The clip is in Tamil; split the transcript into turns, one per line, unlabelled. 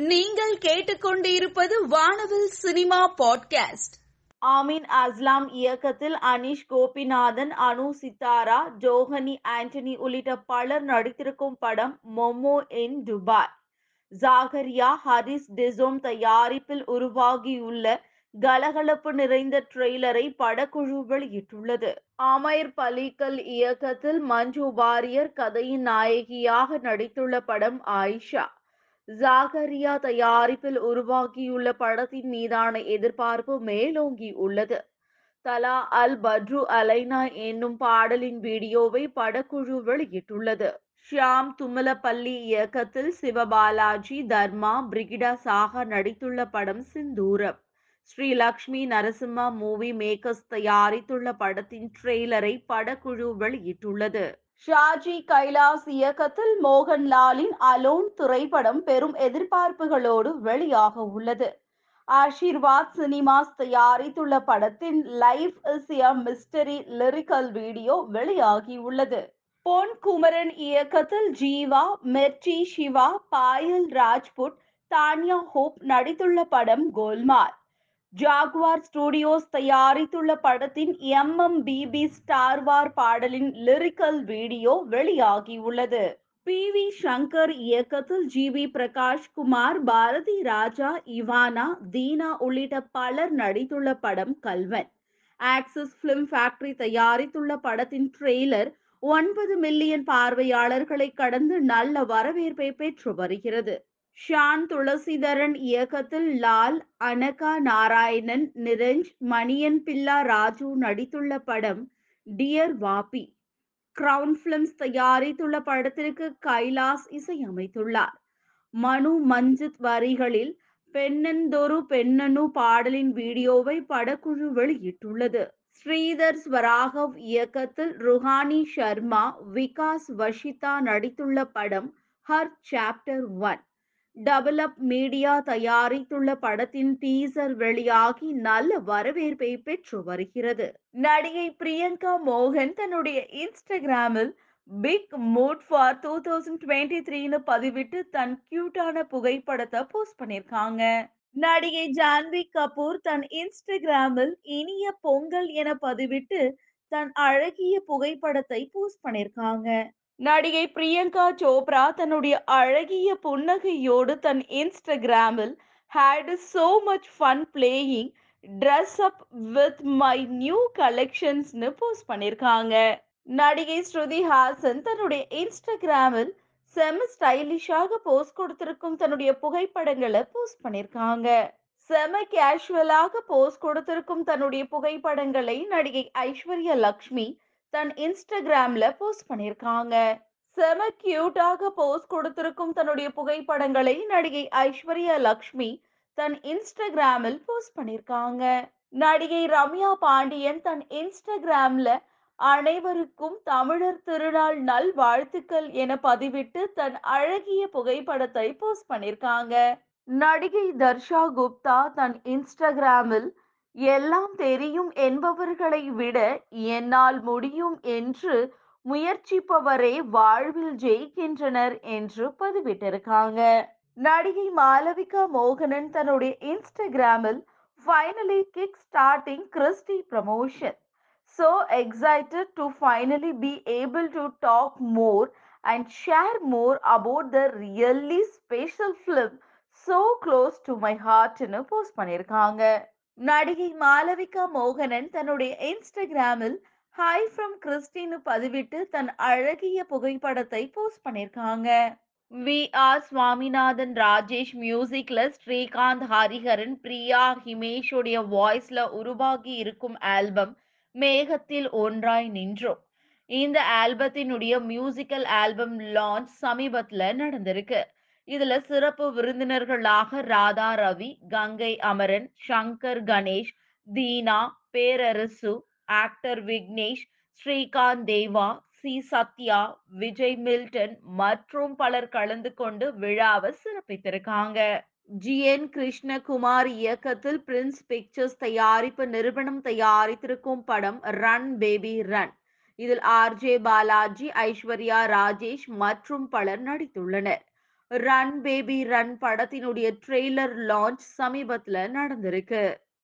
நீங்கள் கேட்டுக்கொண்டிருப்பது வானவில் சினிமா பாட்காஸ்ட்.
ஆமீன் அஸ்லாம் இயக்கத்தில் அனீஷ் கோபிநாதன் அனு சித்தாரா ஜோஹனி ஆண்டனி உள்ளிட்ட பலர் நடித்திருக்கும் படம் மொமோ இன் துபாய். ஜாகரியா ஹரிஸ் டிசோம் தயாரிப்பில் உருவாகியுள்ள கலகலப்பு நிறைந்த ட்ரெய்லரை படக்குழு வெளியிட்டுள்ளது. ஆமயர் பலிக்கல் இயக்கத்தில் மஞ்சு வாரியர் கதையின் நாயகியாக நடித்துள்ள படம் ஆயிஷா. ஜாகரியா தயாரிப்பில் உருவாகியுள்ள படத்தின் மீதான எதிர்பார்ப்பு மேலோங்கி உள்ளது. தலா அல் பட்ரு அலைனா என்னும் பாடலின் வீடியோவை படக்குழு வெளியிட்டுள்ளது. ஷியாம் துமலப்பள்ளி இயக்கத்தில் சிவபாலாஜி தர்மா பிரிகிடா சாகா நடித்துள்ள படம் சிந்தூரம். ஸ்ரீ லக்ஷ்மி நரசிம்மா மூவி மேக்கர்ஸ் தயாரித்துள்ள படத்தின் ட்ரெய்லரை படக்குழு வெளியிட்டுள்ளது. ஷாஜி கைலாஸ் இயக்கத்தில் மோகன்லாலின் அலோன் திரைப்படம் பெரும் எதிர்பார்ப்புகளோடு வெளியாக உள்ளது. ஆஷிர்வாத் சினிமாஸ் தயாரித்துள்ள படத்தின் life is a mystery lyrical video வெளியாகியுள்ளது பொன் குமரன் இயக்கத்தில் ஜீவா மெர்டி சிவா பாயல் ராஜ்புட் தானியா ஹோப் நடித்துள்ள படம் கோல்மால். ஜாக்வார் ஸ்டுடியோஸ் தயாரித்துள்ள படத்தின் M M PP star war பாடலின் லிரிக்கல் வீடியோ வெளியாகியுள்ளது. பி. வி. சங்கர் இயக்கத்தில் G. V. Prakash Kumar Bharathi Raja Ivana Deena உள்ளிட்ட பலர் நடித்துள்ள படம் கல்வன். ஆக்சிஸ் பிலிம் ஃபேக்டரி தயாரித்துள்ள படத்தின் ட்ரெய்லர் ஒன்பது மில்லியன் பார்வையாளர்களை கடந்து நல்ல வரவேற்பை பெற்று வருகிறது. ஷான் துளசிதரன் இயக்கத்தில் லால் அனகா நாராயணன் நிரஞ்ச் மணியன் பில்லா ராஜு நடித்துள்ள படம் டியர் வாபி. கிரவுன் பிலிம்ஸ் தயாரித்துள்ள படத்திற்கு கைலாஸ் இசையமைத்துள்ளார். மனு மஞ்சித் வரிகளில் பெண்ணந்தொரு பெண்ணனு பாடலின் வீடியோவை படக்குழு வெளியிட்டுள்ளது. ஸ்ரீதர் ஸ்வராகவ் இயக்கத்தில் ருஹானி சர்மா விகாஸ் வஷிதா நடித்துள்ள படம் her chapter one. Develop media தயாரித்துள்ள படத்தின் டீசர் வெளியாகி நல்ல வரவேற்பை பெற்று வருகிறது. நடிகை பிரியங்கா மோகன் தன்னுடைய இன்ஸ்டாகிராமில் big mood for two thousand twenty த்ரீன்னு பதிவிட்டு தன் கியூட்டான புகைப்படத்தை போஸ்ட் பண்ணியிருக்காங்க. நடிகை ஜான்வி கபூர் தன் இன்ஸ்டாகிராமில் இனிய பொங்கல் என பதிவிட்டு தன் அழகிய புகைப்படத்தை போஸ்ட் பண்ணியிருக்காங்க. நடிகை பிரியங்கா சோப்ரா தன்னுடைய அழகிய புன்னகையோடு தன் இன்ஸ்டாகிராமில் had so much fun playing dress up with my new கலெக்ஷன்ஸ்னு post பண்ணியிருக்காங்க நடிகை ஸ்ருதி ஹாசன் தன்னுடைய இன்ஸ்டாகிராமில் செம ஸ்டைலிஷாக போஸ்ட் கொடுத்திருக்கும் தன்னுடைய புகைப்படங்களை போஸ்ட் பண்ணியிருக்காங்க செம கேஷுவலாக போஸ்ட் கொடுத்திருக்கும் தன்னுடைய புகைப்படங்களை நடிகை ஐஸ்வர்யா லக்ஷ்மி தன் இன்ஸ்டாகிராம்ல போஸ்ட் பண்ணியிருக்காங்க செம கியூட்டாக போஸ்ட் கொடுத்திருக்கும் தன்னுடைய புகைப்படங்களை நடிகை ஐஸ்வர்யா லக்ஷ்மி தன் இன்ஸ்டாகிராமில் போஸ்ட் பண்ணியிருக்காங்க நடிகை ரம்யா பாண்டியன் தன் இன்ஸ்டாகிராம்ல அனைவருக்கும் தமிழர் திருநாள் நல் வாழ்த்துக்கள் என பதிவிட்டு தன் அழகிய புகைப்படத்தை போஸ்ட் பண்ணியிருக்காங்க நடிகை தர்ஷா குப்தா தன் இன்ஸ்டாகிராமில் எல்லாம் தெரியும் என்பவர்களை விட என்னால் முடியும் என்று முயற்சிப்பவரே வாழ்வில் ஜெயிக்கின்றனர் என்று பதிவிட்டிருக்காங்க. நடிகை மாலவிகா மோகனன் தன்னுடைய இன்ஸ்டாகிராமில் finally kick starting Christy promotion so excited to finally be able to talk more and share more about the really special film so close to my ஹார்ட்னு post பண்ணியிருக்காங்க. நடிகை மாலவிகா மோகனன் தன்னுடைய இன்ஸ்டாகிராமில் ஹாய் ஃப்ரம் கிறிஸ்டின்னு பதிவிட்டு தன் அழகிய புகைப்படத்தை போஸ்ட் பண்ணியிருக்காங்க. வி ஆர் சுவாமிநாதன் ராஜேஷ் மியூசிக்ல ஸ்ரீகாந்த் ஹரிஹரன் பிரியா ஹிமேஷுடைய வாய்ஸ்ல உருவாகி இருக்கும் ஆல்பம் மேகத்தில் ஒன்றாய் நின்றோம் இந்த ஆல்பத்தினுடைய மியூசிக்கல் ஆல்பம் லான்ச் சமீபத்துல நடந்திருக்கு. இதுல சிறப்பு விருந்தினர்களாக Radha Ravi Gangai Amaran Shankar Ganesh Deena Perarasu actor Vignesh Srikanth Deva C. Sathya Vijay Milton மற்றும் பலர் கலந்து கொண்டு விழாவை சிறப்பித்திருக்காங்க. ஜி. என். கிருஷ்ணகுமார் இயக்கத்தில் பிரின்ஸ் பிக்சர்ஸ் தயாரிப்பு நிறுவனம் தயாரித்திருக்கும் படம் ரன் பேபி ரன். இதில் ஆர்ஜே பாலாஜி ஐஸ்வர்யா ராஜேஷ் மற்றும் பலர் நடித்துள்ளனர். ரன் பேபி ரன் படத்தினுடைய ட்ரெய்லர் லான்ச் சமீபத்துல நடந்திருக்கு.